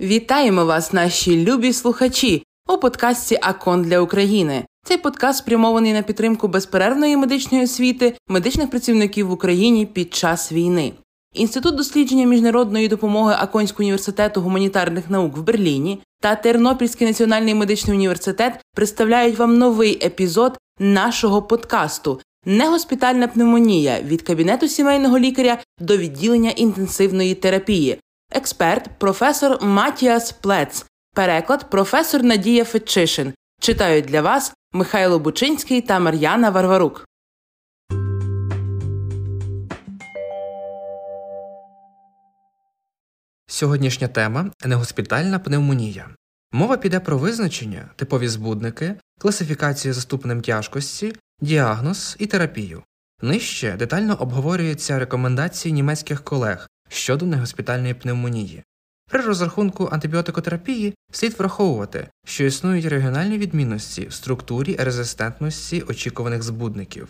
Вітаємо вас, наші любі слухачі, у подкасті Акон для України. Цей подкаст спрямований на підтримку безперервної медичної освіти медичних працівників в Україні під час війни. Інститут дослідження міжнародної допомоги Аконського університету гуманітарних наук в Берліні та Тернопільський національний медичний університет представляють вам новий епізод нашого подкасту Негоспітальна пневмонія від кабінету сімейного лікаря до відділення інтенсивної терапії. Експерт, професор Матіас Плец, переклад професор Надія Фетчишин. Читають для вас Михайло Бучинський та Мар'яна Варварук. Сьогоднішня тема негоспітальна пневмонія. Мова піде про визначення, типові збудники, класифікацію за ступенем тяжкості, діагноз і терапію. Нижче детально обговорюються рекомендації німецьких колег щодо негоспітальної пневмонії. При розрахунку антибіотикотерапії слід враховувати, що існують регіональні відмінності в структурі резистентності очікуваних збудників.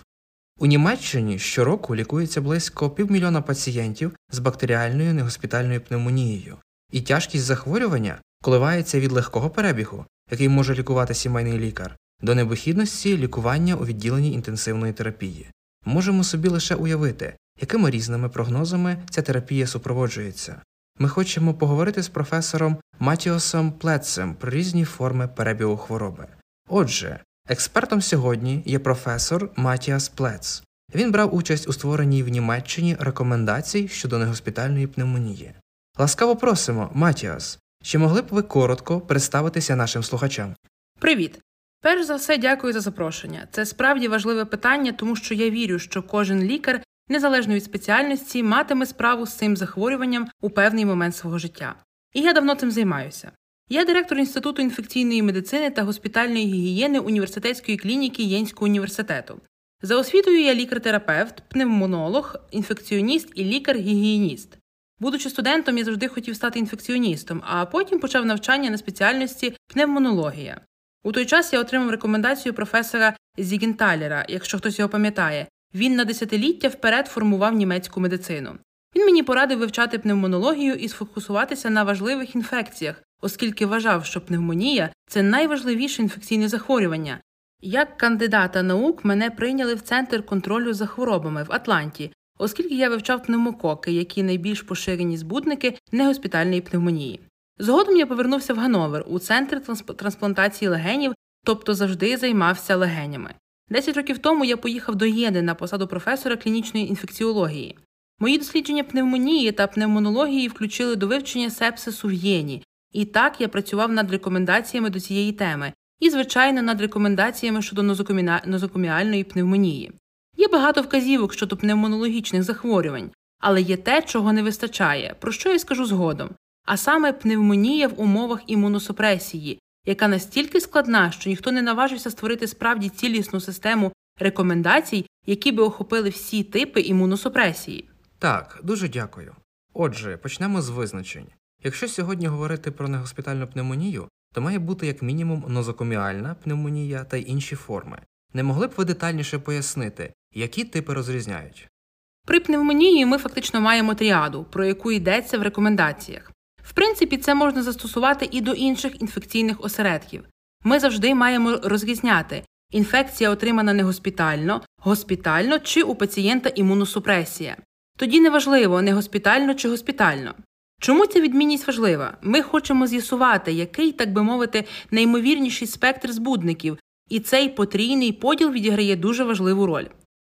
У Німеччині щороку лікується близько півмільйона пацієнтів з бактеріальною негоспітальною пневмонією, і тяжкість захворювання коливається від легкого перебігу, який може лікувати сімейний лікар, до невихідності лікування у відділенні інтенсивної терапії. Можемо собі лише уявити, якими різними прогнозами ця терапія супроводжується. Ми хочемо поговорити з професором Матіосом Плецем про різні форми перебігу хвороби. Отже, експертом сьогодні є професор Матіас Плец. Він брав участь у створенні в Німеччині рекомендацій щодо негоспітальної пневмонії. Ласкаво просимо, Матіас, чи могли б ви коротко представитися нашим слухачам? Привіт! Перш за все, дякую за запрошення. Це справді важливе питання, тому що я вірю, що кожен лікар, незалежно від спеціальності, матиме справу з цим захворюванням у певний момент свого життя. І я давно цим займаюся. Я директор Інституту інфекційної медицини та госпітальної гігієни університетської клініки Єнського університету. За освітою я лікар-терапевт, пневмонолог, інфекціоніст і лікар-гігієніст. Будучи студентом, я завжди хотів стати інфекціоністом, а потім почав навчання на спеціальності пневмонологія. У той час я отримав рекомендацію професора Зігенталера, якщо хтось його пам'ятає. Він на десятиліття вперед формував німецьку медицину. Він мені порадив вивчати пневмонологію і сфокусуватися на важливих інфекціях, оскільки вважав, що пневмонія це найважливіше інфекційне захворювання. Як кандидата наук мене прийняли в центр контролю за хворобами в Атланті, оскільки я вивчав пневмококи, які найбільш поширені збудники негоспітальної пневмонії. Згодом я повернувся в Гановер у центр трансплантації легенів, тобто завжди займався легенями. Десять років тому я поїхав до Єни на посаду професора клінічної інфекціології. Мої дослідження пневмонії та пневмонології включили до вивчення сепсису в Єні, і так я працював над рекомендаціями до цієї теми, і, звичайно, над рекомендаціями щодо нозокоміальної пневмонії. Є багато вказівок щодо пневмонологічних захворювань, але є те, чого не вистачає, про що я скажу згодом а саме пневмонія в умовах імуносупресії, яка настільки складна, що ніхто не наважився створити справді цілісну систему рекомендацій, які би охопили всі типи імуносупресії. Так, дуже дякую. Отже, почнемо з визначень. Якщо сьогодні говорити про негоспітальну пневмонію, то має бути як мінімум нозокоміальна пневмонія та й інші форми. Не могли б ви детальніше пояснити, які типи розрізняють? При пневмонії ми фактично маємо тріаду, про яку йдеться в рекомендаціях. В принципі, це можна застосувати і до інших інфекційних осередків. Ми завжди маємо розрізняти інфекція отримана не госпітально, госпітально чи у пацієнта імуносупресія. Тоді неважливо, не госпітально чи госпітально. Чому ця відмінність важлива? Ми хочемо з'ясувати, який, так би мовити, неймовірніший спектр збудників, і цей потрійний поділ відіграє дуже важливу роль.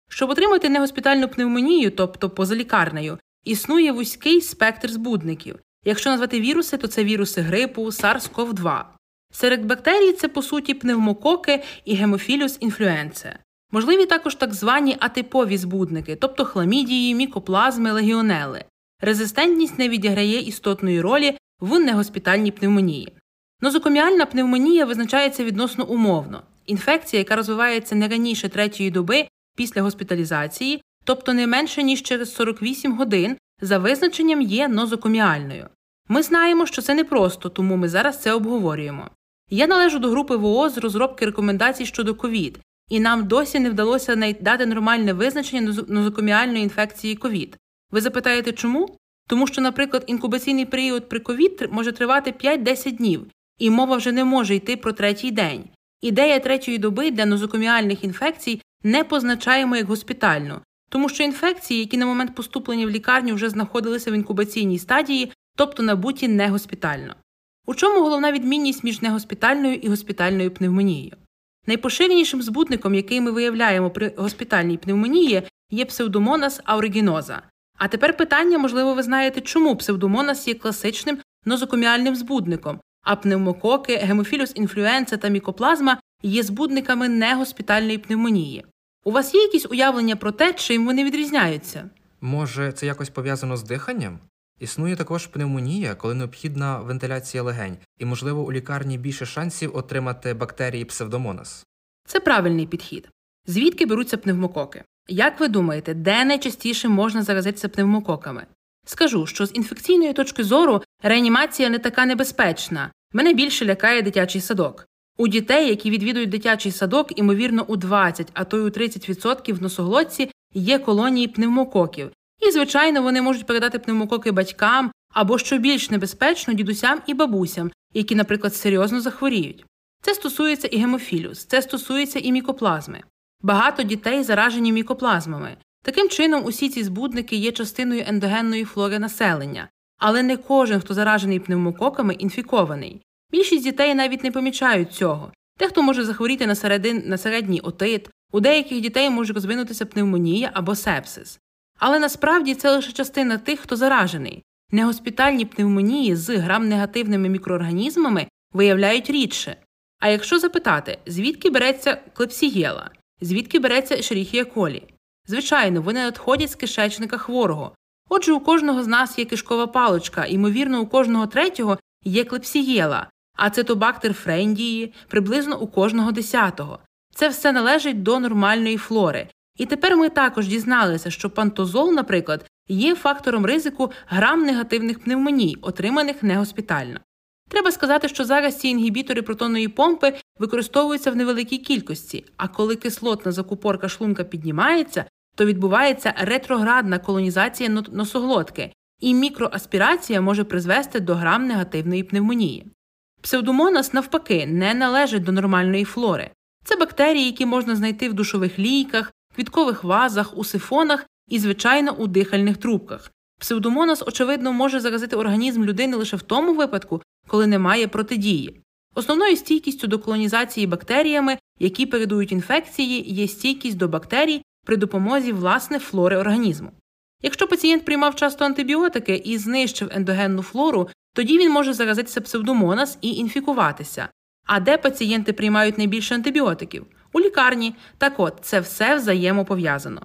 Щоб отримати негоспітальну пневмонію, тобто позалікарнею, існує вузький спектр збудників, Якщо назвати віруси, то це віруси грипу, SARS-CoV-2. Серед бактерій це, по суті, пневмококи і гемофіліус інфлюенце. Можливі також так звані атипові збудники, тобто хламідії, мікоплазми, легіонели. Резистентність не відіграє істотної ролі в негоспітальній пневмонії. Нозокоміальна пневмонія визначається відносно умовно. Інфекція, яка розвивається не раніше третьої доби після госпіталізації, тобто не менше ніж через 48 годин за визначенням є нозокоміальною. Ми знаємо, що це непросто, тому ми зараз це обговорюємо. Я належу до групи ВООЗ з розробки рекомендацій щодо ковід, і нам досі не вдалося дати нормальне визначення нозокоміальної інфекції ковід. Ви запитаєте, чому? Тому що, наприклад, інкубаційний період при ковід може тривати 5-10 днів, і мова вже не може йти про третій день. Ідея третьої доби для нозокоміальних інфекцій не позначаємо як госпітальну, тому що інфекції, які на момент поступлення в лікарню вже знаходилися в інкубаційній стадії, тобто набуті не госпітально. У чому головна відмінність між негоспітальною і госпітальною пневмонією? Найпоширенішим збутником, який ми виявляємо при госпітальній пневмонії, є псевдомонас ауригіноза. А тепер питання, можливо, ви знаєте, чому псевдомонас є класичним нозокоміальним збудником, а пневмококи, гемофілюс інфлюенца та мікоплазма є збудниками негоспітальної пневмонії. У вас є якісь уявлення про те, чим вони відрізняються? Може, це якось пов'язано з диханням? Існує також пневмонія, коли необхідна вентиляція легень, і, можливо, у лікарні більше шансів отримати бактерії псевдомонас. Це правильний підхід. Звідки беруться пневмококи? Як ви думаєте, де найчастіше можна заразитися пневмококами? Скажу, що з інфекційної точки зору реанімація не така небезпечна. Мене більше лякає дитячий садок. У дітей, які відвідують дитячий садок, імовірно, у 20, а то й у 30% в носоглотці є колонії пневмококів, і, звичайно, вони можуть передати пневмококи батькам або, що більш небезпечно, дідусям і бабусям, які, наприклад, серйозно захворіють. Це стосується і гемофілюс, це стосується і мікоплазми. Багато дітей заражені мікоплазмами. Таким чином, усі ці збудники є частиною ендогенної флори населення, але не кожен, хто заражений пневмококами, інфікований. Більшість дітей навіть не помічають цього. Дехто може захворіти на, середин, на середній отит, у деяких дітей може розвинутися пневмонія або сепсис. Але насправді це лише частина тих, хто заражений. Негоспітальні пневмонії з грам-негативними мікроорганізмами виявляють рідше. А якщо запитати, звідки береться клепсієла, звідки береться шеріхія колі? Звичайно, вони надходять з кишечника хворого. Отже, у кожного з нас є кишкова паличка, ймовірно, у кожного третього є клепсієла, а цетобактер френдії приблизно у кожного десятого. Це все належить до нормальної флори, і тепер ми також дізналися, що пантозол, наприклад, є фактором ризику грам негативних пневмоній, отриманих негоспітально. Треба сказати, що зараз ці інгібітори протонної помпи використовуються в невеликій кількості, а коли кислотна закупорка шлунка піднімається, то відбувається ретроградна колонізація носоглотки, і мікроаспірація може призвести до грам негативної пневмонії. Псевдомонас, навпаки, не належить до нормальної флори. Це бактерії, які можна знайти в душових лійках, квіткових вазах, у сифонах і, звичайно, у дихальних трубках. Псевдомонас, очевидно, може заразити організм людини лише в тому випадку, коли немає протидії. Основною стійкістю до колонізації бактеріями, які передують інфекції, є стійкість до бактерій при допомозі власне флори організму. Якщо пацієнт приймав часто антибіотики і знищив ендогенну флору, тоді він може заразитися псевдомонас і інфікуватися. А де пацієнти приймають найбільше антибіотиків? у лікарні. Так от це все взаємопов'язано.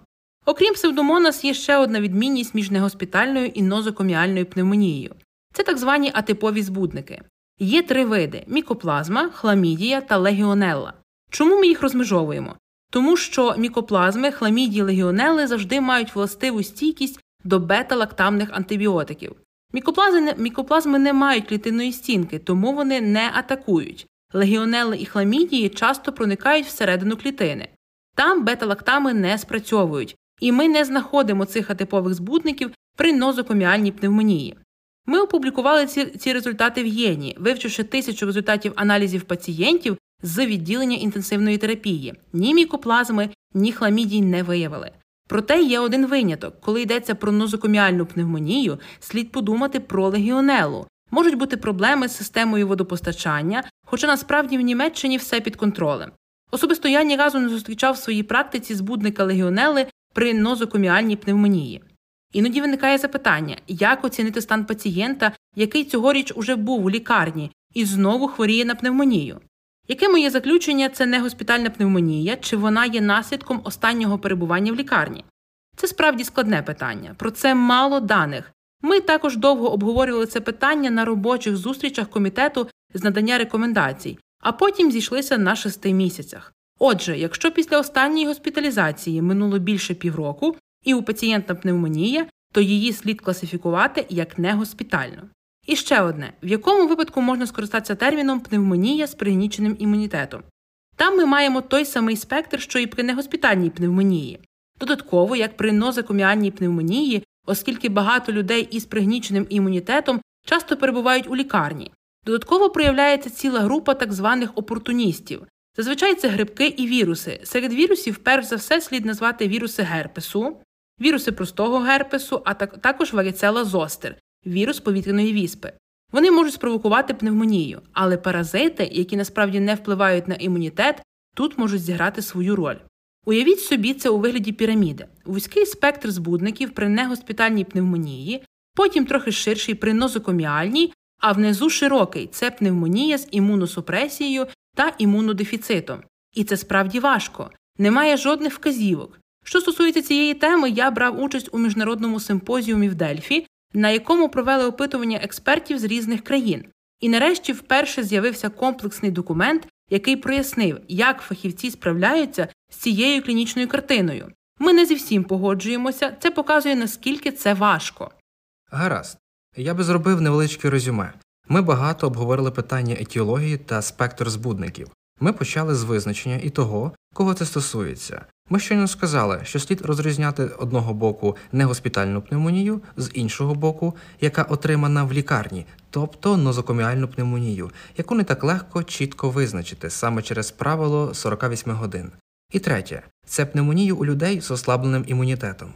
Окрім псевдомонас, є ще одна відмінність між негоспітальною і нозокоміальною пневмонією. Це так звані атипові збудники. Є три види мікоплазма, хламідія та легіонелла. Чому ми їх розмежовуємо? Тому що мікоплазми, хламідії, легіонели завжди мають властиву стійкість до бета-лактамних антибіотиків. Мікоплазми, мікоплазми не мають клітинної стінки, тому вони не атакують. Легіонели і хламідії часто проникають всередину клітини. Там бета-лактами не спрацьовують, і ми не знаходимо цих атипових збудників при нозокоміальній пневмонії. Ми опублікували ці, ці результати в Єні, вивчивши тисячу результатів аналізів пацієнтів з відділення інтенсивної терапії. Ні мікоплазми, ні хламідій не виявили. Проте є один виняток, коли йдеться про нозокоміальну пневмонію, слід подумати про легіонелу. Можуть бути проблеми з системою водопостачання, хоча насправді в Німеччині все під контролем. Особисто я ні разу не зустрічав в своїй практиці збудника легіонели при нозокоміальній пневмонії. Іноді виникає запитання, як оцінити стан пацієнта, який цьогоріч уже був у лікарні і знову хворіє на пневмонію. Яке моє заключення це не госпітальна пневмонія, чи вона є наслідком останнього перебування в лікарні? Це справді складне питання, про це мало даних. Ми також довго обговорювали це питання на робочих зустрічах комітету з надання рекомендацій, а потім зійшлися на шести місяцях. Отже, якщо після останньої госпіталізації минуло більше півроку і у пацієнта пневмонія, то її слід класифікувати як негоспітальну. І ще одне: в якому випадку можна скористатися терміном пневмонія з пригніченим імунітетом? Там ми маємо той самий спектр, що і при негоспітальній пневмонії. Додатково, як при нозокоміальній пневмонії, оскільки багато людей із пригніченим імунітетом часто перебувають у лікарні. Додатково проявляється ціла група так званих опортуністів. Зазвичай це грибки і віруси. Серед вірусів, перш за все, слід назвати віруси герпесу, віруси простого герпесу, а також варіцела зостер, вірус повітряної віспи. Вони можуть спровокувати пневмонію, але паразити, які насправді не впливають на імунітет, тут можуть зіграти свою роль. Уявіть собі це у вигляді піраміди, вузький спектр збудників при негоспітальній пневмонії, потім трохи ширший при нозокоміальній, а внизу широкий це пневмонія з імуносупресією та імунодефіцитом. І це справді важко, немає жодних вказівок. Що стосується цієї теми, я брав участь у міжнародному симпозіумі в Дельфі, на якому провели опитування експертів з різних країн. І нарешті вперше з'явився комплексний документ, який прояснив, як фахівці справляються з цією клінічною картиною. Ми не зі всім погоджуємося, це показує наскільки це важко. Гаразд, я би зробив невеличке резюме. Ми багато обговорили питання етіології та спектр збудників. Ми почали з визначення і того, кого це стосується. Ми щойно сказали, що слід розрізняти одного боку негоспітальну пневмонію, з іншого боку, яка отримана в лікарні, тобто нозокоміальну пневмонію, яку не так легко чітко визначити саме через правило 48 годин. І третє це пневмонію у людей з ослабленим імунітетом.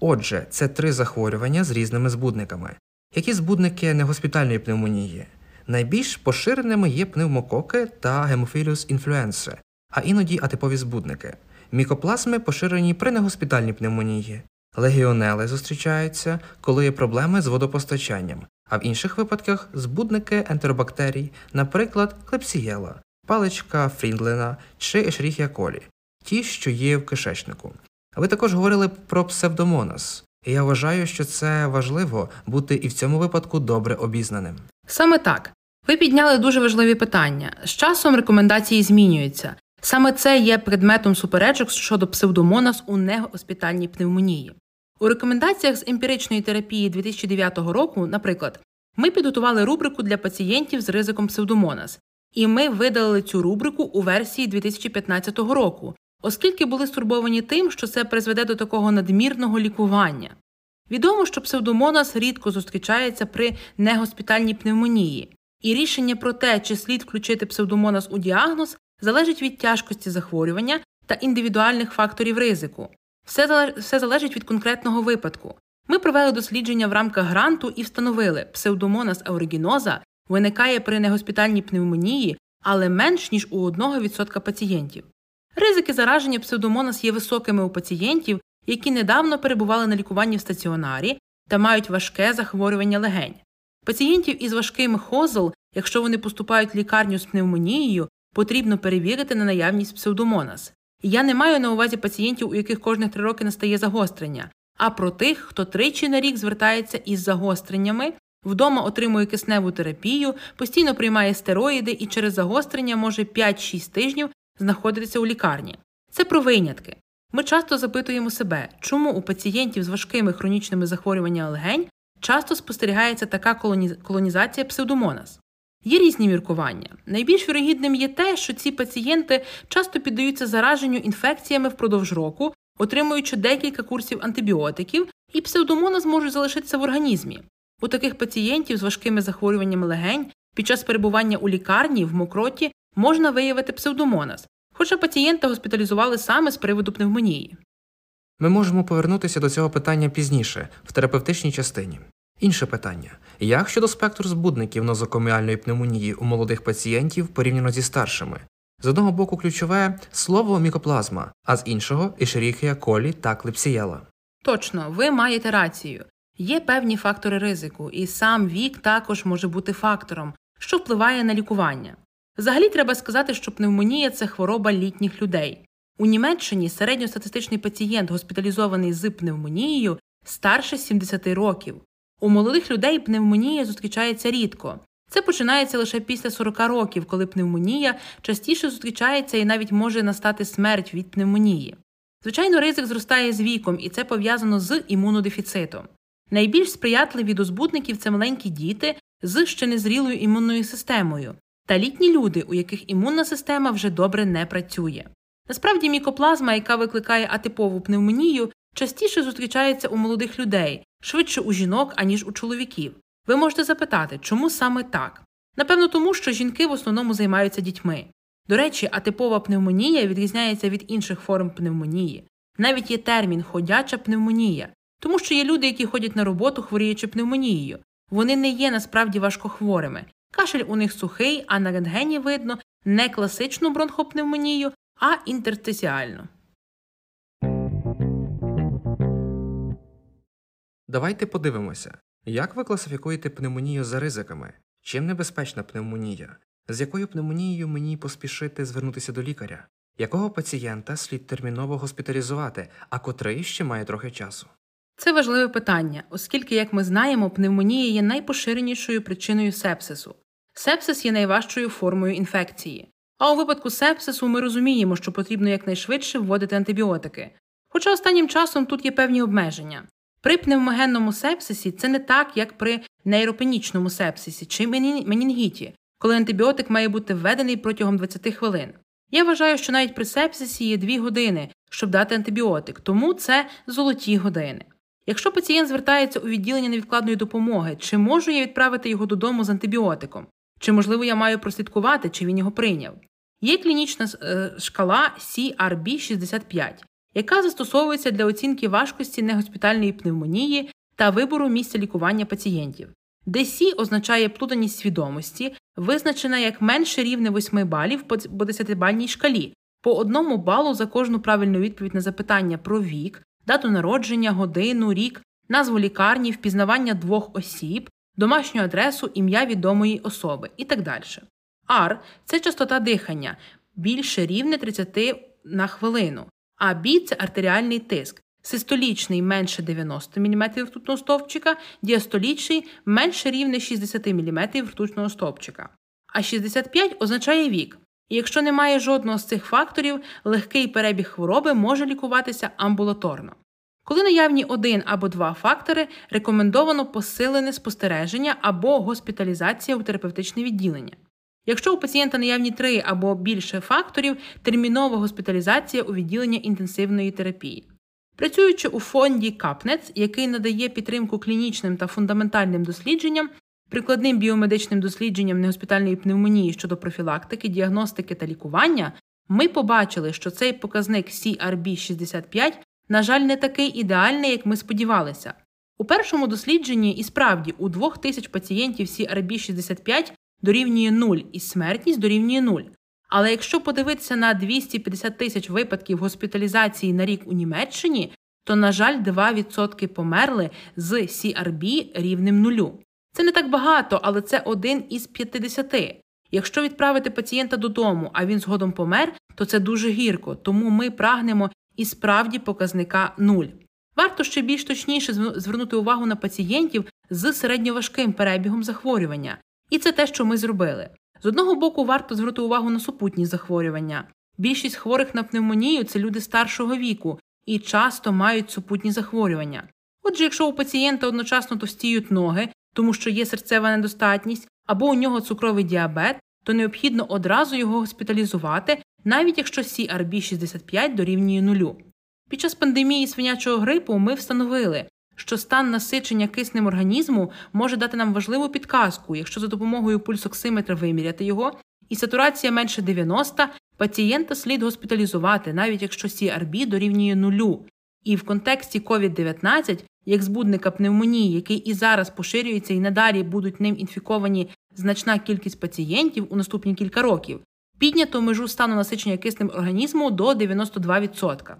Отже, це три захворювання з різними збудниками. Які збудники негоспітальної пневмонії? Найбільш поширеними є пневмококи та гемофіліус інфлюенсе, а іноді атипові збудники. Мікоплазми поширені при негоспітальній пневмонії. Легіонели зустрічаються, коли є проблеми з водопостачанням, а в інших випадках збудники ентеробактерій, наприклад, клепсієла, паличка Фріндлена чи Ешріхія колі, ті, що є в кишечнику. Ви також говорили про псевдомонас, і я вважаю, що це важливо бути і в цьому випадку добре обізнаним. Саме так. Ви підняли дуже важливі питання. З часом рекомендації змінюються. Саме це є предметом суперечок щодо псевдомонас у негоспітальній пневмонії. У рекомендаціях з емпіричної терапії 2009 року, наприклад, ми підготували рубрику для пацієнтів з ризиком псевдомонас, і ми видалили цю рубрику у версії 2015 року, оскільки були стурбовані тим, що це призведе до такого надмірного лікування. Відомо, що псевдомонас рідко зустрічається при негоспітальній пневмонії, і рішення про те, чи слід включити псевдомонас у діагноз, залежить від тяжкості захворювання та індивідуальних факторів ризику. Все, все залежить від конкретного випадку. Ми провели дослідження в рамках гранту і встановили, псевдомонас ауригіноза виникає при негоспітальній пневмонії, але менш ніж у 1% пацієнтів. Ризики зараження псевдомонас є високими у пацієнтів, які недавно перебували на лікуванні в стаціонарі та мають важке захворювання легень. Пацієнтів із важким хозл, якщо вони поступають в лікарню з пневмонією, потрібно перевірити на наявність псевдомонас. Я не маю на увазі пацієнтів, у яких кожних три роки настає загострення, а про тих, хто тричі на рік звертається із загостреннями, вдома отримує кисневу терапію, постійно приймає стероїди і через загострення може 5-6 тижнів знаходитися у лікарні. Це про винятки. Ми часто запитуємо себе, чому у пацієнтів з важкими хронічними захворюваннями легень часто спостерігається така колонізація псевдомонас. Є різні міркування. Найбільш вірогідним є те, що ці пацієнти часто піддаються зараженню інфекціями впродовж року, отримуючи декілька курсів антибіотиків, і псевдомонас можуть залишитися в організмі. У таких пацієнтів з важкими захворюваннями легень під час перебування у лікарні в мокроті можна виявити псевдомонас, хоча пацієнта госпіталізували саме з приводу пневмонії. Ми можемо повернутися до цього питання пізніше, в терапевтичній частині. Інше питання: як щодо спектру збудників нозокоміальної пневмонії у молодих пацієнтів порівняно зі старшими? З одного боку, ключове слово мікоплазма, а з іншого ішеріхія колі та клепсієла. Точно, ви маєте рацію. Є певні фактори ризику, і сам вік також може бути фактором, що впливає на лікування. Взагалі треба сказати, що пневмонія це хвороба літніх людей. У Німеччині середньостатистичний пацієнт, госпіталізований з пневмонією, старше 70 років. У молодих людей пневмонія зустрічається рідко. Це починається лише після 40 років, коли пневмонія частіше зустрічається і навіть може настати смерть від пневмонії. Звичайно, ризик зростає з віком, і це пов'язано з імунодефіцитом. Найбільш сприятливі до збудників це маленькі діти з ще незрілою імунною системою. та літні люди, у яких імунна система вже добре не працює. Насправді, мікоплазма, яка викликає атипову пневмонію, частіше зустрічається у молодих людей, швидше у жінок, аніж у чоловіків. Ви можете запитати, чому саме так? Напевно, тому що жінки в основному займаються дітьми. До речі, атипова пневмонія відрізняється від інших форм пневмонії. Навіть є термін ходяча пневмонія, тому що є люди, які ходять на роботу, хворіючи пневмонією. Вони не є насправді важкохворими. Кашель у них сухий, а на рентгені видно не класичну бронхопневмонію, а інтерстиціальну. Давайте подивимося, як ви класифікуєте пневмонію за ризиками, чим небезпечна пневмонія, з якою пневмонією мені поспішити звернутися до лікаря, якого пацієнта слід терміново госпіталізувати, а котрий ще має трохи часу. Це важливе питання, оскільки, як ми знаємо, пневмонія є найпоширенішою причиною сепсису. Сепсис є найважчою формою інфекції. А у випадку сепсису ми розуміємо, що потрібно якнайшвидше вводити антибіотики. Хоча останнім часом тут є певні обмеження. При пневмогенному сепсисі це не так, як при нейропенічному сепсисі чи менінгіті, коли антибіотик має бути введений протягом 20 хвилин. Я вважаю, що навіть при сепсисі є 2 години, щоб дати антибіотик, тому це золоті години. Якщо пацієнт звертається у відділення невідкладної допомоги, чи можу я відправити його додому з антибіотиком? Чи, можливо, я маю прослідкувати, чи він його прийняв? Є клінічна е, шкала CRB65, яка застосовується для оцінки важкості негоспітальної пневмонії та вибору місця лікування пацієнтів, C означає плутаність свідомості, визначена як менше рівне 8 балів по 10-бальній шкалі, по одному балу за кожну правильну відповідь на запитання про вік, дату народження, годину, рік, назву лікарні, впізнавання двох осіб, домашню адресу, ім'я відомої особи і так далі. R – це частота дихання більше рівне 30 на хвилину, а B – це артеріальний тиск. Систолічний менше 90 мм ртутного стовпчика, діастолічний менше рівне 60 мм ртутного стовпчика. А 65 означає вік. І якщо немає жодного з цих факторів, легкий перебіг хвороби може лікуватися амбулаторно. Коли наявні один або два фактори, рекомендовано посилене спостереження або госпіталізація у терапевтичне відділення. Якщо у пацієнта наявні три або більше факторів, термінова госпіталізація у відділення інтенсивної терапії. Працюючи у фонді КАПНЕЦ, який надає підтримку клінічним та фундаментальним дослідженням, прикладним біомедичним дослідженням негоспітальної пневмонії щодо профілактики, діагностики та лікування, ми побачили, що цей показник CRB65 на жаль, не такий ідеальний, як ми сподівалися. У першому дослідженні і справді у 2000 пацієнтів CRB65 дорівнює 0 і смертність дорівнює 0. Але якщо подивитися на 250 тисяч випадків госпіталізації на рік у Німеччині, то, на жаль, 2% померли з CRB рівним нулю. Це не так багато, але це один із 50. Якщо відправити пацієнта додому, а він згодом помер, то це дуже гірко, тому ми прагнемо і справді показника 0. Варто ще більш точніше звернути увагу на пацієнтів з середньоважким перебігом захворювання. І це те, що ми зробили. З одного боку, варто звернути увагу на супутні захворювання. Більшість хворих на пневмонію це люди старшого віку і часто мають супутні захворювання. Отже, якщо у пацієнта одночасно товстіють ноги, тому що є серцева недостатність, або у нього цукровий діабет, то необхідно одразу його госпіталізувати навіть якщо CRB65 дорівнює нулю. Під час пандемії свинячого грипу ми встановили, що стан насичення киснем організму може дати нам важливу підказку, якщо за допомогою пульсоксиметра виміряти його, і сатурація менше 90, пацієнта слід госпіталізувати, навіть якщо CRB дорівнює нулю. І в контексті COVID-19, як збудника пневмонії, який і зараз поширюється і надалі будуть ним інфіковані значна кількість пацієнтів у наступні кілька років, піднято межу стану насичення киснем організму до 92%.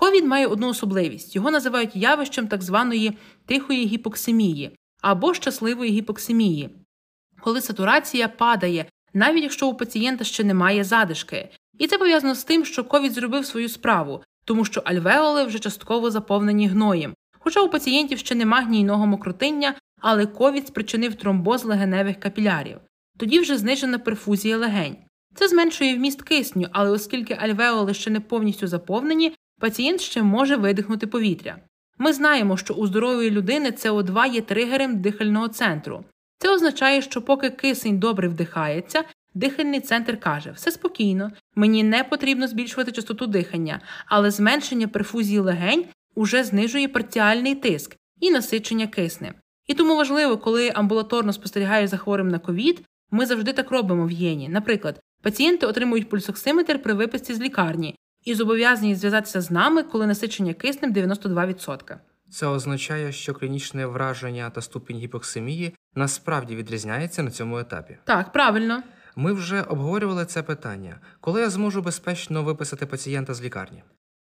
Ковід має одну особливість його називають явищем так званої тихої гіпоксимії або щасливої гіпоксимії, коли сатурація падає, навіть якщо у пацієнта ще немає задишки. І це пов'язано з тим, що ковід зробив свою справу, тому що альвеоли вже частково заповнені гноєм. Хоча у пацієнтів ще нема гнійного мокротиння, але ковід спричинив тромбоз легеневих капілярів. Тоді вже знижена перфузія легень. Це зменшує вміст кисню, але оскільки альвеоли ще не повністю заповнені, пацієнт ще може видихнути повітря. Ми знаємо, що у здорової людини СО2 є тригером дихального центру. Це означає, що поки кисень добре вдихається, Дихальний центр каже, все спокійно, мені не потрібно збільшувати частоту дихання, але зменшення перфузії легень уже знижує парціальний тиск і насичення киснем. І тому важливо, коли амбулаторно спостерігаєш за хворим на ковід, ми завжди так робимо в єні. Наприклад, пацієнти отримують пульсоксиметр при виписці з лікарні і зобов'язані зв'язатися з нами, коли насичення киснем 92%. Це означає, що клінічне враження та ступінь гіпоксимії насправді відрізняється на цьому етапі. Так, правильно. Ми вже обговорювали це питання, коли я зможу безпечно виписати пацієнта з лікарні.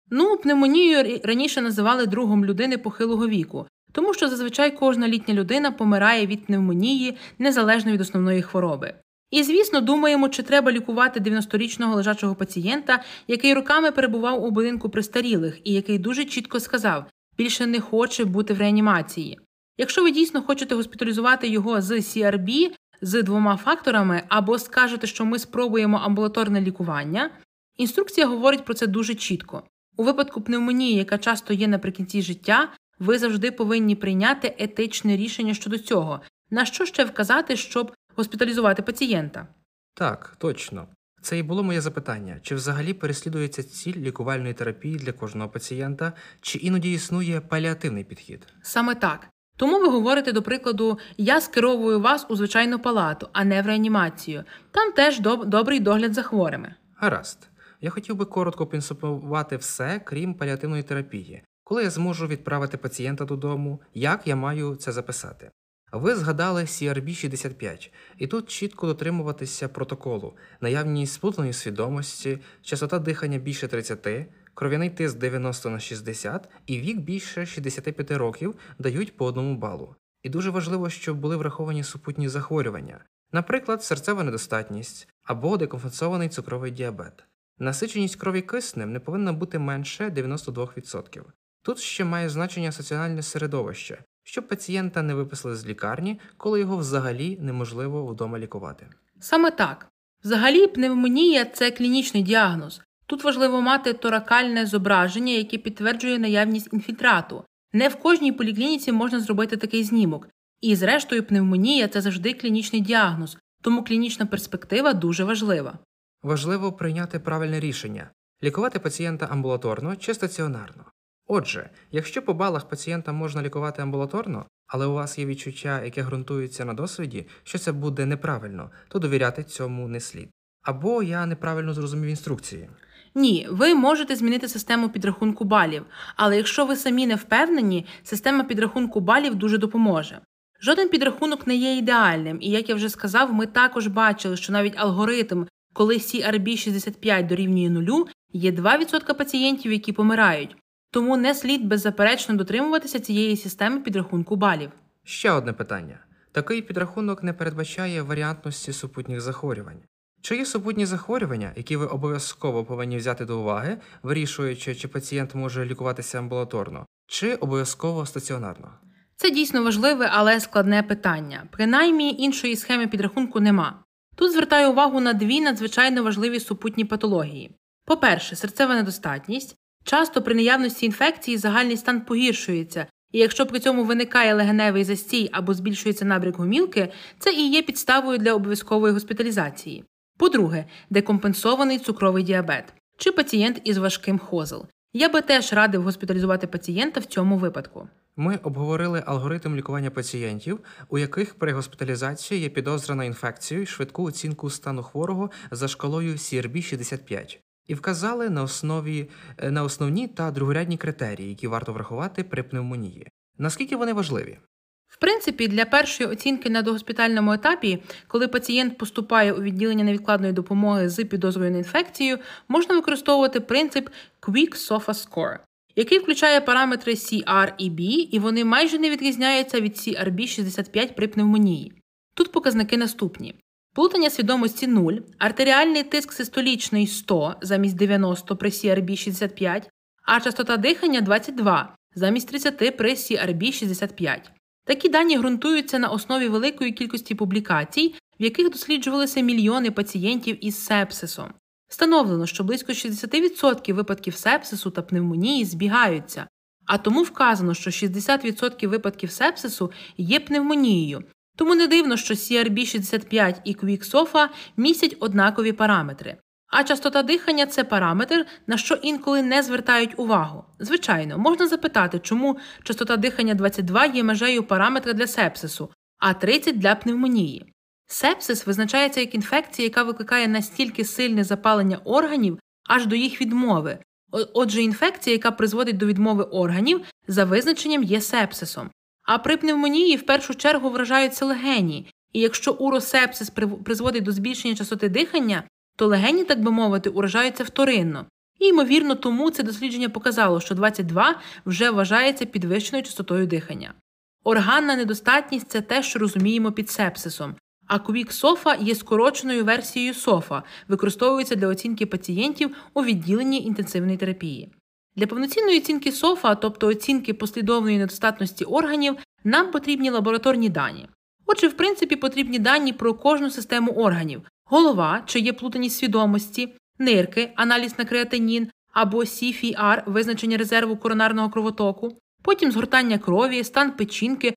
Ну, пневмонію раніше називали другом людини похилого віку, тому що зазвичай кожна літня людина помирає від пневмонії незалежно від основної хвороби. І, звісно, думаємо, чи треба лікувати 90-річного лежачого пацієнта, який роками перебував у будинку престарілих і який дуже чітко сказав, більше не хоче бути в реанімації. Якщо ви дійсно хочете госпіталізувати його з CRB з двома факторами, або скажете, що ми спробуємо амбулаторне лікування, інструкція говорить про це дуже чітко. У випадку пневмонії, яка часто є наприкінці життя, ви завжди повинні прийняти етичне рішення щодо цього, на що ще вказати, щоб госпіталізувати пацієнта. Так, точно. Це і було моє запитання: чи взагалі переслідується ціль лікувальної терапії для кожного пацієнта, чи іноді існує паліативний підхід? Саме так. Тому ви говорите, до прикладу, я скеровую вас у звичайну палату, а не в реанімацію. Там теж доб- добрий догляд за хворими. Гаразд. Я хотів би коротко підсумувати все, крім паліативної терапії. Коли я зможу відправити пацієнта додому, як я маю це записати? Ви згадали CRB-65, і тут чітко дотримуватися протоколу, наявність сплутаної свідомості, частота дихання більше 30, кров'яний тиск 90 на 60 і вік більше 65 років дають по одному балу. І дуже важливо, щоб були враховані супутні захворювання, наприклад, серцева недостатність або декомпенсований цукровий діабет. Насиченість крові киснем не повинна бути менше 92%. Тут ще має значення соціальне середовище, щоб пацієнта не виписали з лікарні, коли його взагалі неможливо вдома лікувати. Саме так. Взагалі, пневмонія це клінічний діагноз. Тут важливо мати торакальне зображення, яке підтверджує наявність інфільтрату. Не в кожній поліклініці можна зробити такий знімок. І, зрештою, пневмонія це завжди клінічний діагноз, тому клінічна перспектива дуже важлива. Важливо прийняти правильне рішення лікувати пацієнта амбулаторно чи стаціонарно. Отже, якщо по балах пацієнта можна лікувати амбулаторно, але у вас є відчуття, яке ґрунтується на досвіді, що це буде неправильно, то довіряти цьому не слід. Або я неправильно зрозумів інструкції. Ні, ви можете змінити систему підрахунку балів, але якщо ви самі не впевнені, система підрахунку балів дуже допоможе. Жоден підрахунок не є ідеальним, і як я вже сказав, ми також бачили, що навіть алгоритм, коли CRB 65 дорівнює нулю, є 2% пацієнтів, які помирають. Тому не слід беззаперечно дотримуватися цієї системи підрахунку балів. Ще одне питання: такий підрахунок не передбачає варіантності супутніх захворювань. Чи є супутні захворювання, які ви обов'язково повинні взяти до уваги, вирішуючи, чи пацієнт може лікуватися амбулаторно, чи обов'язково стаціонарно? Це дійсно важливе, але складне питання. Принаймні іншої схеми підрахунку нема. Тут звертаю увагу на дві надзвичайно важливі супутні патології. По-перше, серцева недостатність. Часто при наявності інфекції загальний стан погіршується, і якщо при цьому виникає легеневий застій або збільшується набряк гомілки, це і є підставою для обов'язкової госпіталізації. По-друге, декомпенсований цукровий діабет чи пацієнт із важким хозел. Я би теж радив госпіталізувати пацієнта в цьому випадку. Ми обговорили алгоритм лікування пацієнтів, у яких при госпіталізації є підозра на інфекцію і швидку оцінку стану хворого за шкалою CRB-65 і вказали на основі е, на основні та другорядні критерії, які варто врахувати при пневмонії. Наскільки вони важливі? В принципі, для першої оцінки на догоспітальному етапі, коли пацієнт поступає у відділення невідкладної допомоги з підозрою на інфекцію, можна використовувати принцип Quick SOFA Score, який включає параметри CR і B, і вони майже не відрізняються від CRB 65 при пневмонії. Тут показники наступні: плутання свідомості 0, артеріальний тиск систолічний 100 замість 90 при CRB 65, а частота дихання 22 замість 30 при CRB 65. Такі дані ґрунтуються на основі великої кількості публікацій, в яких досліджувалися мільйони пацієнтів із сепсисом. Встановлено, що близько 60% випадків сепсису та пневмонії збігаються, а тому вказано, що 60% випадків сепсису є пневмонією, Тому не дивно, що CRB65 і QuickSofa містять однакові параметри. А частота дихання це параметр, на що інколи не звертають увагу. Звичайно, можна запитати, чому частота дихання 22 є межею параметра для сепсису, а 30 для пневмонії. Сепсис визначається як інфекція, яка викликає настільки сильне запалення органів аж до їх відмови. Отже, інфекція, яка призводить до відмови органів, за визначенням є сепсисом. А при пневмонії в першу чергу вражаються легені, і якщо уросепсис призводить до збільшення частоти дихання, то легені, так би мовити, уражаються вторинно. І, ймовірно, тому це дослідження показало, що 22 вже вважається підвищеною частотою дихання. Органна недостатність це те, що розуміємо під сепсисом. А кубік софа є скороченою версією софа, використовується для оцінки пацієнтів у відділенні інтенсивної терапії. Для повноцінної оцінки софа, тобто оцінки послідовної недостатності органів, нам потрібні лабораторні дані. Отже, в принципі, потрібні дані про кожну систему органів, голова, чи є плутаність свідомості, нирки, аналіз на креатинін або CFR, визначення резерву коронарного кровотоку, потім згортання крові, стан печінки,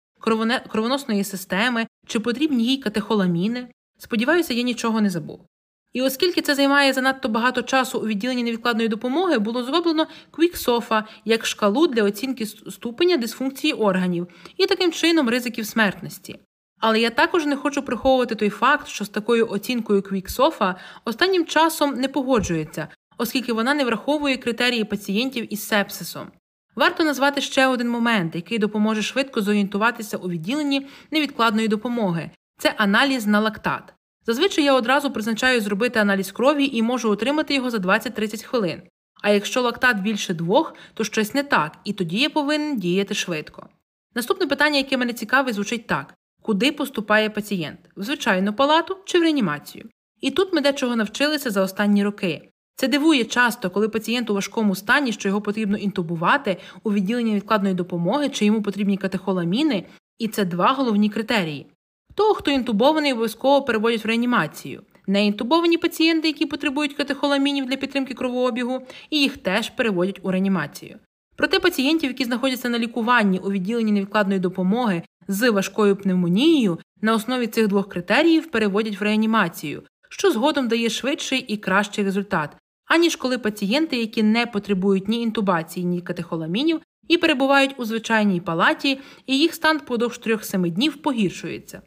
кровоносної системи, чи потрібні їй катехоламіни. Сподіваюся, я нічого не забув. І оскільки це займає занадто багато часу у відділенні невідкладної допомоги, було зроблено QuickSofa як шкалу для оцінки ступеня дисфункції органів і таким чином ризиків смертності. Але я також не хочу приховувати той факт, що з такою оцінкою QuickSofa останнім часом не погоджується, оскільки вона не враховує критерії пацієнтів із сепсисом. Варто назвати ще один момент, який допоможе швидко зорієнтуватися у відділенні невідкладної допомоги це аналіз на лактат. Зазвичай я одразу призначаю зробити аналіз крові і можу отримати його за 20-30 хвилин. А якщо лактат більше двох, то щось не так, і тоді я повинен діяти швидко. Наступне питання, яке мене цікавить, звучить так: куди поступає пацієнт в звичайну палату чи в реанімацію? І тут ми дечого навчилися за останні роки. Це дивує часто, коли пацієнт у важкому стані, що його потрібно інтубувати у відділенні відкладної допомоги, чи йому потрібні катехоламіни, і це два головні критерії. Того, хто інтубований, обов'язково переводять в реанімацію. Неінтубовані пацієнти, які потребують катехоламінів для підтримки кровообігу, і їх теж переводять у реанімацію. Проте пацієнтів, які знаходяться на лікуванні у відділенні невідкладної допомоги з важкою пневмонією, на основі цих двох критеріїв переводять в реанімацію, що згодом дає швидший і кращий результат, аніж коли пацієнти, які не потребують ні інтубації, ні катехоламінів, і перебувають у звичайній палаті, і їх стан впродовж 3-7 днів погіршується.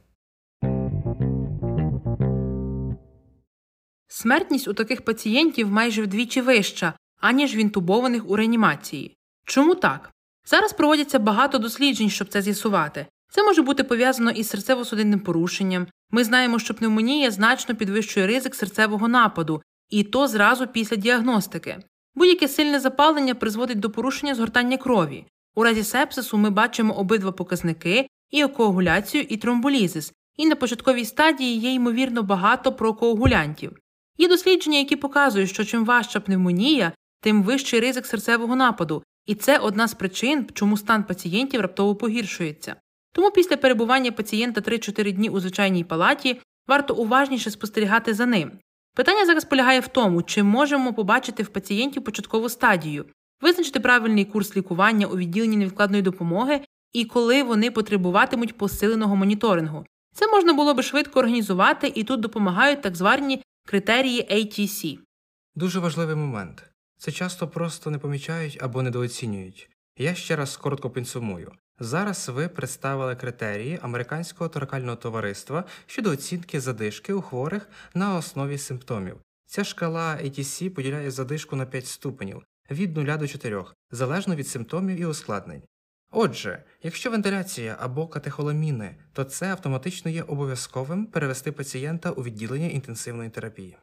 Смертність у таких пацієнтів майже вдвічі вища, аніж в інтубованих у реанімації. Чому так? Зараз проводяться багато досліджень, щоб це з'ясувати. Це може бути пов'язано із серцево-судинним порушенням. Ми знаємо, що пневмонія значно підвищує ризик серцевого нападу, і то зразу після діагностики. Будь-яке сильне запалення призводить до порушення згортання крові. У разі сепсису ми бачимо обидва показники і коагуляцію, і тромболізис, і на початковій стадії є ймовірно багато прокоагулянтів. Є дослідження, які показують, що чим важча пневмонія, тим вищий ризик серцевого нападу, і це одна з причин, чому стан пацієнтів раптово погіршується. Тому після перебування пацієнта 3-4 дні у звичайній палаті варто уважніше спостерігати за ним. Питання зараз полягає в тому, чи можемо побачити в пацієнтів початкову стадію, визначити правильний курс лікування у відділенні невідкладної допомоги і коли вони потребуватимуть посиленого моніторингу. Це можна було би швидко організувати, і тут допомагають так звані критерії ATC. Дуже важливий момент. Це часто просто не помічають або недооцінюють. Я ще раз коротко підсумую. Зараз ви представили критерії американського торакального товариства щодо оцінки задишки у хворих на основі симптомів. Ця шкала ATC поділяє задишку на 5 ступенів від 0 до 4, залежно від симптомів і ускладнень. Отже, якщо вентиляція або катехоламіни, то це автоматично є обов'язковим перевести пацієнта у відділення інтенсивної терапії.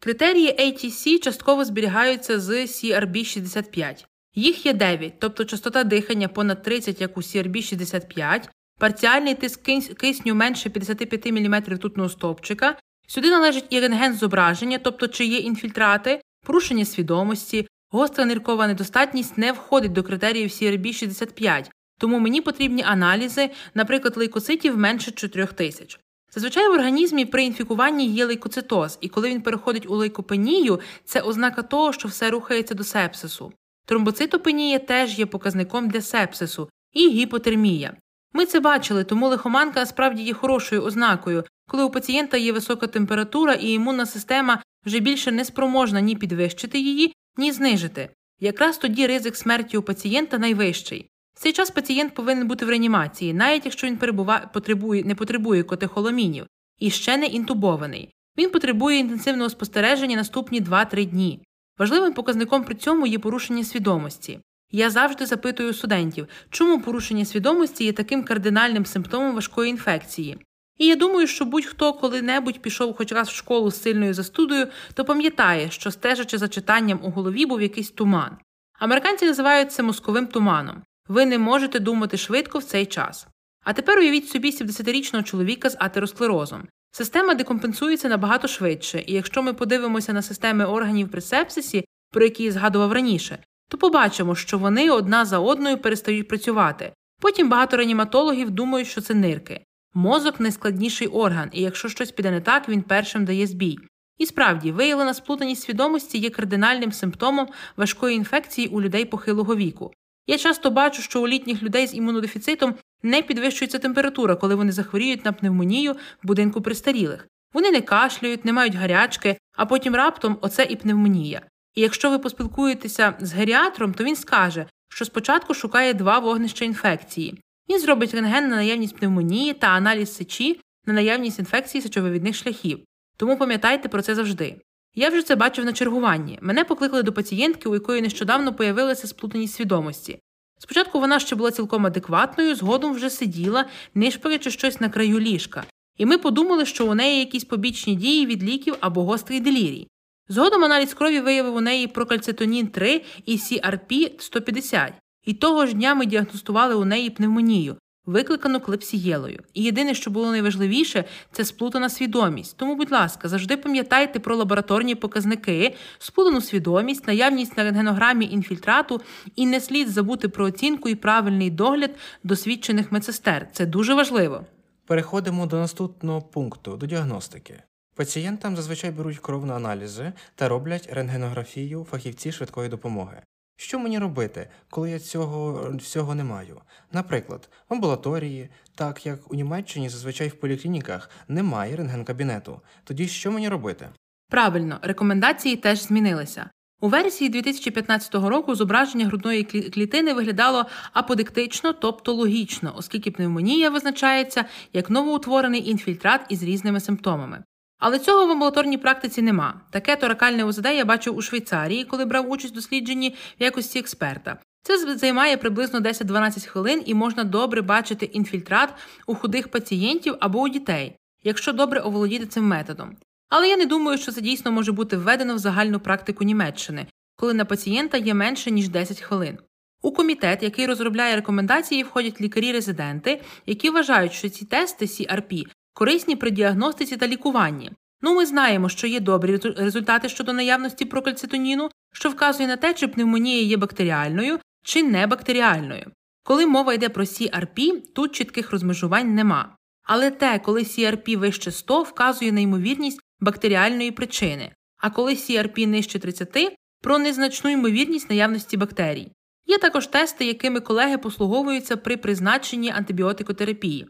Критерії ATC частково зберігаються з CRB65. Їх є 9, тобто частота дихання понад 30, як у CRB65, парціальний тиск кисню менше 55 мм ртутного стовпчика. Сюди належить і рентген зображення, тобто чи є інфільтрати, порушення свідомості, гостра ниркова недостатність не входить до критеріїв CRB65, тому мені потрібні аналізи, наприклад, лейкоцитів менше 4 тисяч. Зазвичай в організмі при інфікуванні є лейкоцитоз, і коли він переходить у лейкопенію, це ознака того, що все рухається до сепсису. Тромбоцитопенія теж є показником для сепсису і гіпотермія. Ми це бачили, тому лихоманка справді є хорошою ознакою, коли у пацієнта є висока температура і імунна система вже більше не спроможна ні підвищити її, ні знижити. Якраз тоді ризик смерті у пацієнта найвищий. В цей час пацієнт повинен бути в реанімації, навіть якщо він перебуває, потребує, не потребує котехоломінів і ще не інтубований. Він потребує інтенсивного спостереження наступні 2-3 дні. Важливим показником при цьому є порушення свідомості. Я завжди запитую студентів, чому порушення свідомості є таким кардинальним симптомом важкої інфекції. І я думаю, що будь-хто коли-небудь пішов хоч раз в школу з сильною застудою, то пам'ятає, що стежачи за читанням у голові був якийсь туман. Американці називають це мозковим туманом. Ви не можете думати швидко в цей час. А тепер уявіть собі 70-річного чоловіка з атеросклерозом. Система декомпенсується набагато швидше, і якщо ми подивимося на системи органів при сепсисі, про які я згадував раніше, то побачимо, що вони одна за одною перестають працювати. Потім багато реаніматологів думають, що це нирки. Мозок найскладніший орган, і якщо щось піде не так, він першим дає збій. І справді, виявлена сплутаність свідомості є кардинальним симптомом важкої інфекції у людей похилого віку. Я часто бачу, що у літніх людей з імунодефіцитом не підвищується температура, коли вони захворіють на пневмонію в будинку престарілих. Вони не кашляють, не мають гарячки, а потім раптом оце і пневмонія. І якщо ви поспілкуєтеся з геріатром, то він скаже, що спочатку шукає два вогнища інфекції. Він зробить рентген на наявність пневмонії та аналіз сечі на наявність інфекції сечовивідних шляхів. Тому пам'ятайте про це завжди. Я вже це бачив на чергуванні. Мене покликали до пацієнтки, у якої нещодавно появилася сплутаність свідомості. Спочатку вона ще була цілком адекватною, згодом вже сиділа, нишпорячи щось на краю ліжка, і ми подумали, що у неї якісь побічні дії від ліків або гострий делірій. Згодом аналіз крові виявив у неї прокальцитонін 3 і CRP 150, і того ж дня ми діагностували у неї пневмонію, викликану клепсієлою. І єдине, що було найважливіше, це сплутана свідомість. Тому, будь ласка, завжди пам'ятайте про лабораторні показники, сплутану свідомість, наявність на рентгенограмі інфільтрату, і не слід забути про оцінку і правильний догляд досвідчених медсестер. Це дуже важливо. Переходимо до наступного пункту до діагностики. Пацієнтам зазвичай беруть кров на аналізи та роблять рентгенографію фахівці швидкої допомоги. Що мені робити, коли я цього всього не маю? Наприклад, в амбулаторії, так як у Німеччині зазвичай в поліклініках немає рентгенкабінету. Тоді що мені робити? Правильно, рекомендації теж змінилися. У версії 2015 року зображення грудної клітини виглядало аподектично, тобто логічно, оскільки пневмонія визначається як новоутворений інфільтрат із різними симптомами. Але цього в амбулаторній практиці нема. Таке торакальне ОЗД я бачив у Швейцарії, коли брав участь у дослідженні в якості експерта. Це займає приблизно 10-12 хвилин і можна добре бачити інфільтрат у худих пацієнтів або у дітей, якщо добре оволодіти цим методом. Але я не думаю, що це дійсно може бути введено в загальну практику Німеччини, коли на пацієнта є менше ніж 10 хвилин. У комітет, який розробляє рекомендації, входять лікарі-резиденти, які вважають, що ці тести CRP корисні при діагностиці та лікуванні. Ну, ми знаємо, що є добрі результати щодо наявності прокальцитоніну, що вказує на те, чи пневмонія є бактеріальною чи не бактеріальною. Коли мова йде про CRP, тут чітких розмежувань нема. Але те, коли CRP вище 100, вказує на ймовірність бактеріальної причини, а коли CRP нижче 30 про незначну ймовірність наявності бактерій. Є також тести, якими колеги послуговуються при призначенні антибіотикотерапії.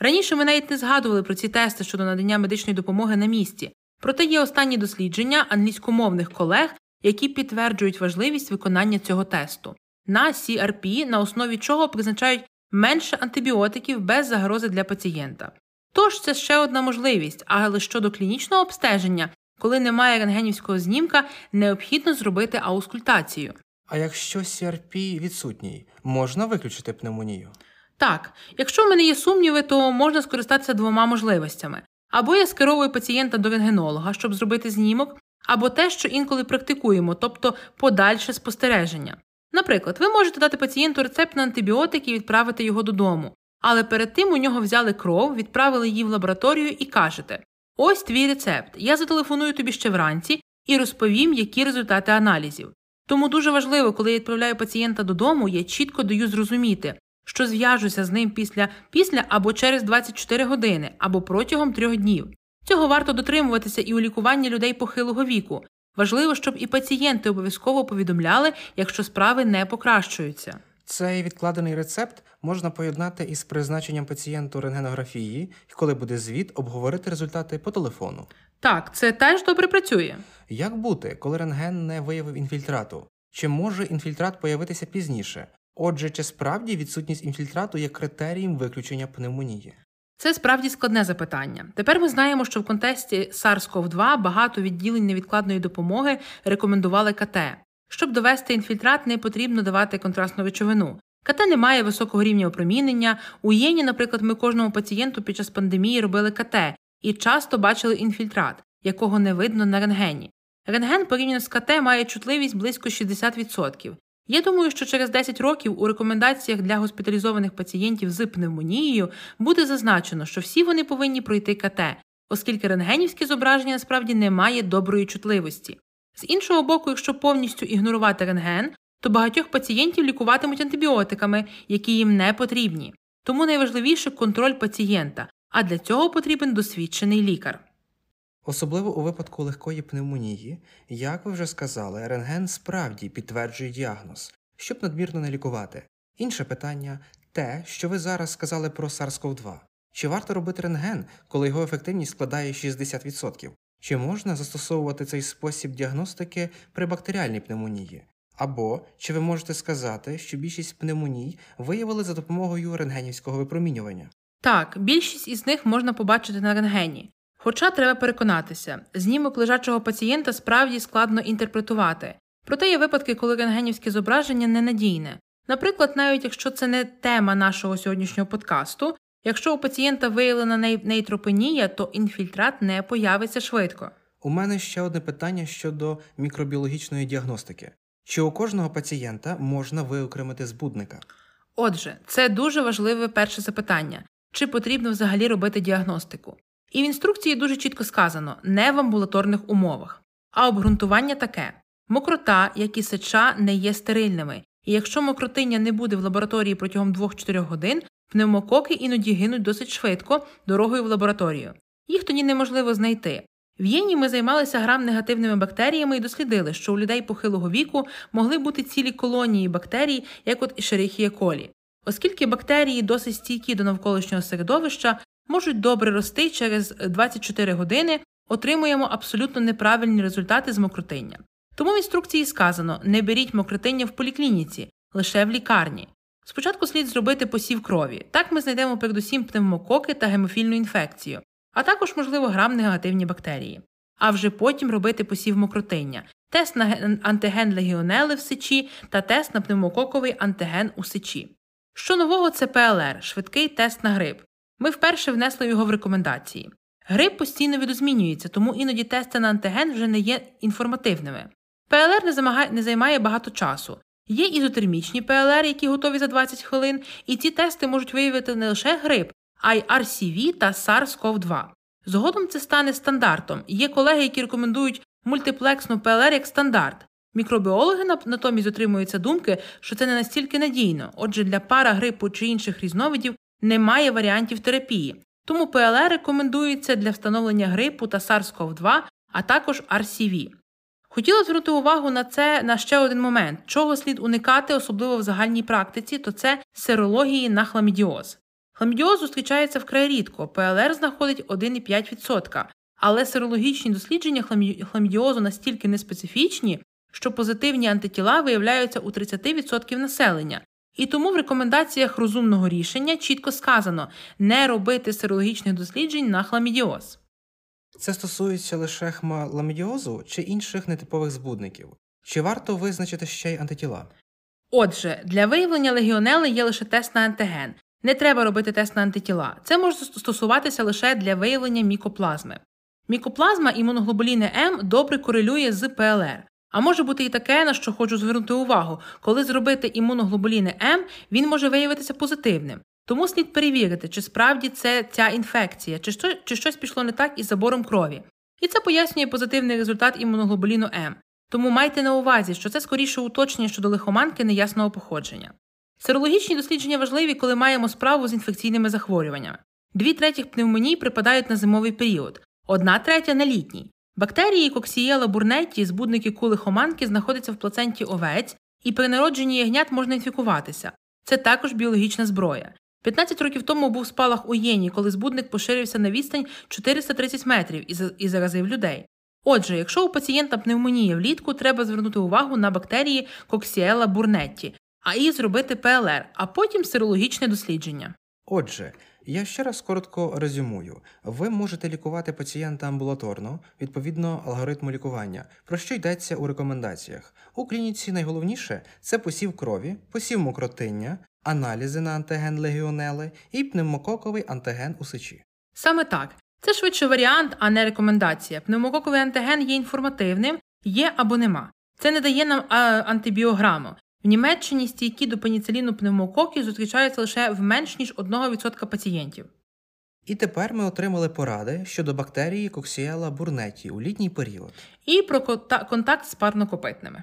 Раніше ми навіть не згадували про ці тести щодо надання медичної допомоги на місці, проте є останні дослідження англійськомовних колег, які підтверджують важливість виконання цього тесту. На CRP, на основі чого призначають менше антибіотиків без загрози для пацієнта. Тож це ще одна можливість, але щодо клінічного обстеження, коли немає рентгенівського знімка, необхідно зробити аускультацію. А якщо CRP відсутній, можна виключити пневмонію? Так, якщо в мене є сумніви, то можна скористатися двома можливостями. Або я скеровую пацієнта до рентгенолога, щоб зробити знімок, або те, що інколи практикуємо, тобто подальше спостереження. Наприклад, ви можете дати пацієнту рецепт на антибіотики і відправити його додому, але перед тим у нього взяли кров, відправили її в лабораторію і кажете: ось твій рецепт, я зателефоную тобі ще вранці і розповім, які результати аналізів. Тому дуже важливо, коли я відправляю пацієнта додому, я чітко даю зрозуміти, що зв'яжуся з ним після після або через 24 години, або протягом трьох днів. Цього варто дотримуватися і у лікуванні людей похилого віку. Важливо, щоб і пацієнти обов'язково повідомляли, якщо справи не покращуються. Цей відкладений рецепт можна поєднати із призначенням пацієнту рентгенографії, і коли буде звіт, обговорити результати по телефону. Так, це теж добре працює. Як бути, коли рентген не виявив інфільтрату? Чи може інфільтрат появитися пізніше? Отже, чи справді відсутність інфільтрату є критерієм виключення пневмонії? Це справді складне запитання. Тепер ми знаємо, що в контексті SARS-CoV-2 багато відділень невідкладної допомоги рекомендували КТ. Щоб довести інфільтрат, не потрібно давати контрастну речовину. КТ не має високого рівня опромінення. У Єні, наприклад, ми кожному пацієнту під час пандемії робили КТ і часто бачили інфільтрат, якого не видно на рентгені. Рентген порівняно з КТ має чутливість близько 60%. Я думаю, що через 10 років у рекомендаціях для госпіталізованих пацієнтів з пневмонією буде зазначено, що всі вони повинні пройти КТ, оскільки рентгенівське зображення насправді не має доброї чутливості. З іншого боку, якщо повністю ігнорувати рентген, то багатьох пацієнтів лікуватимуть антибіотиками, які їм не потрібні. Тому найважливіше контроль пацієнта, а для цього потрібен досвідчений лікар. Особливо у випадку легкої пневмонії, як ви вже сказали, рентген справді підтверджує діагноз, щоб надмірно не лікувати. Інше питання те, що ви зараз сказали про SARS-CoV-2. Чи варто робити рентген, коли його ефективність складає 60%? Чи можна застосовувати цей спосіб діагностики при бактеріальній пневмонії? Або чи ви можете сказати, що більшість пневмоній виявили за допомогою рентгенівського випромінювання? Так, більшість із них можна побачити на рентгені. Хоча треба переконатися, знімок лежачого пацієнта справді складно інтерпретувати, проте є випадки, коли рентгенівське зображення ненадійне. Наприклад, навіть якщо це не тема нашого сьогоднішнього подкасту, якщо у пацієнта виявлена нейтропенія, то інфільтрат не появиться швидко. У мене ще одне питання щодо мікробіологічної діагностики: чи у кожного пацієнта можна виокремити збудника? Отже, це дуже важливе перше запитання: чи потрібно взагалі робити діагностику? І в інструкції дуже чітко сказано не в амбулаторних умовах. А обґрунтування таке: мокрота, як і сеча, не є стерильними, і якщо мокротиння не буде в лабораторії протягом 2-4 годин, пневмококи іноді гинуть досить швидко дорогою в лабораторію. Їх тоді неможливо знайти. В Єні ми займалися грам-негативними бактеріями і дослідили, що у людей похилого віку могли бути цілі колонії бактерій, як от Escherichia coli. Оскільки бактерії досить стійкі до навколишнього середовища, можуть добре рости через 24 години, отримуємо абсолютно неправильні результати з мокротиння. Тому в інструкції сказано: не беріть мокротиння в поліклініці, лише в лікарні. Спочатку слід зробити посів крові. Так ми знайдемо передусім пневмококи та гемофільну інфекцію, а також, можливо, грам-негативні бактерії. А вже потім робити посів мокротиння, тест на антиген легіонели в сечі та тест на пневмококовий антиген у сечі. Що нового це ПЛР швидкий тест на грип. Ми вперше внесли його в рекомендації. Грип постійно відозмінюється, тому іноді тести на антиген вже не є інформативними. ПЛР не, замагає, не займає багато часу. Є ізотермічні ПЛР, які готові за 20 хвилин, і ці тести можуть виявити не лише грип, а й RCV та SARS-CoV-2. Згодом це стане стандартом. Є колеги, які рекомендують мультиплексну ПЛР як стандарт. Мікробіологи натомість дотримуються думки, що це не настільки надійно, отже, для пара грипу чи інших різновидів немає варіантів терапії, тому ПЛР рекомендується для встановлення грипу та SARS-CoV-2, а також RCV. Хотіла звернути увагу на це на ще один момент, чого слід уникати, особливо в загальній практиці, то це серології на хламідіоз. Хламідіоз зустрічається вкрай рідко, ПЛР знаходить 1,5%, але серологічні дослідження хламідіозу настільки неспецифічні, що позитивні антитіла виявляються у 30% населення, і тому в рекомендаціях розумного рішення чітко сказано не робити серологічних досліджень на хламідіоз. Це стосується лише хламідіозу чи інших нетипових збудників. Чи варто визначити ще й антитіла? Отже, для виявлення легіонели є лише тест на антиген. Не треба робити тест на антитіла. Це може стосуватися лише для виявлення мікоплазми. Мікоплазма імуноглобуліни М добре корелює з ПЛР. А може бути і таке, на що хочу звернути увагу, коли зробити імуноглобуліни М, він може виявитися позитивним. Тому слід перевірити, чи справді це ця інфекція, чи, що, чи щось пішло не так із забором крові. І це пояснює позитивний результат імуноглобуліну М. Тому майте на увазі, що це скоріше уточнення щодо лихоманки неясного походження. Серологічні дослідження важливі, коли маємо справу з інфекційними захворюваннями. Дві третіх пневмоній припадають на зимовий період, одна третя на літній. Бактерії Коксієла бурнетті, збудники кули хоманки, знаходяться в плаценті овець і при народженні ягнят можна інфікуватися. Це також біологічна зброя. 15 років тому був спалах у Єні, коли збудник поширився на відстань 430 метрів і заразив людей. Отже, якщо у пацієнта пневмонія влітку, треба звернути увагу на бактерії Coxiella burnetti, а і зробити ПЛР, а потім серологічне дослідження. Отже, я ще раз коротко резюмую: ви можете лікувати пацієнта амбулаторно відповідно алгоритму лікування, про що йдеться у рекомендаціях. У клініці найголовніше це посів крові, посів мокротиння, аналізи на антиген легіонели і пневмококовий антиген у сечі. Саме так. Це швидше варіант, а не рекомендація. Пневмококовий антиген є інформативним, є або нема. Це не дає нам антибіограму. В Німеччині стійкі до пеніциліну пневмококи зустрічаються лише в менш ніж 1% пацієнтів. І тепер ми отримали поради щодо бактерії Coxiella бурнеті у літній період. І про контакт з парнокопитними.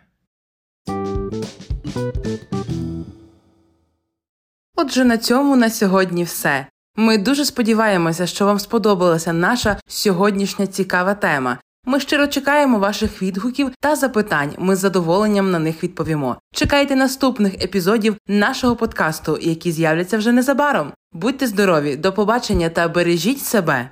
Отже, на цьому на сьогодні все. Ми дуже сподіваємося, що вам сподобалася наша сьогоднішня цікава тема. Ми щиро чекаємо ваших відгуків та запитань. Ми з задоволенням на них відповімо. Чекайте наступних епізодів нашого подкасту, які з'являться вже незабаром. Будьте здорові, до побачення та бережіть себе.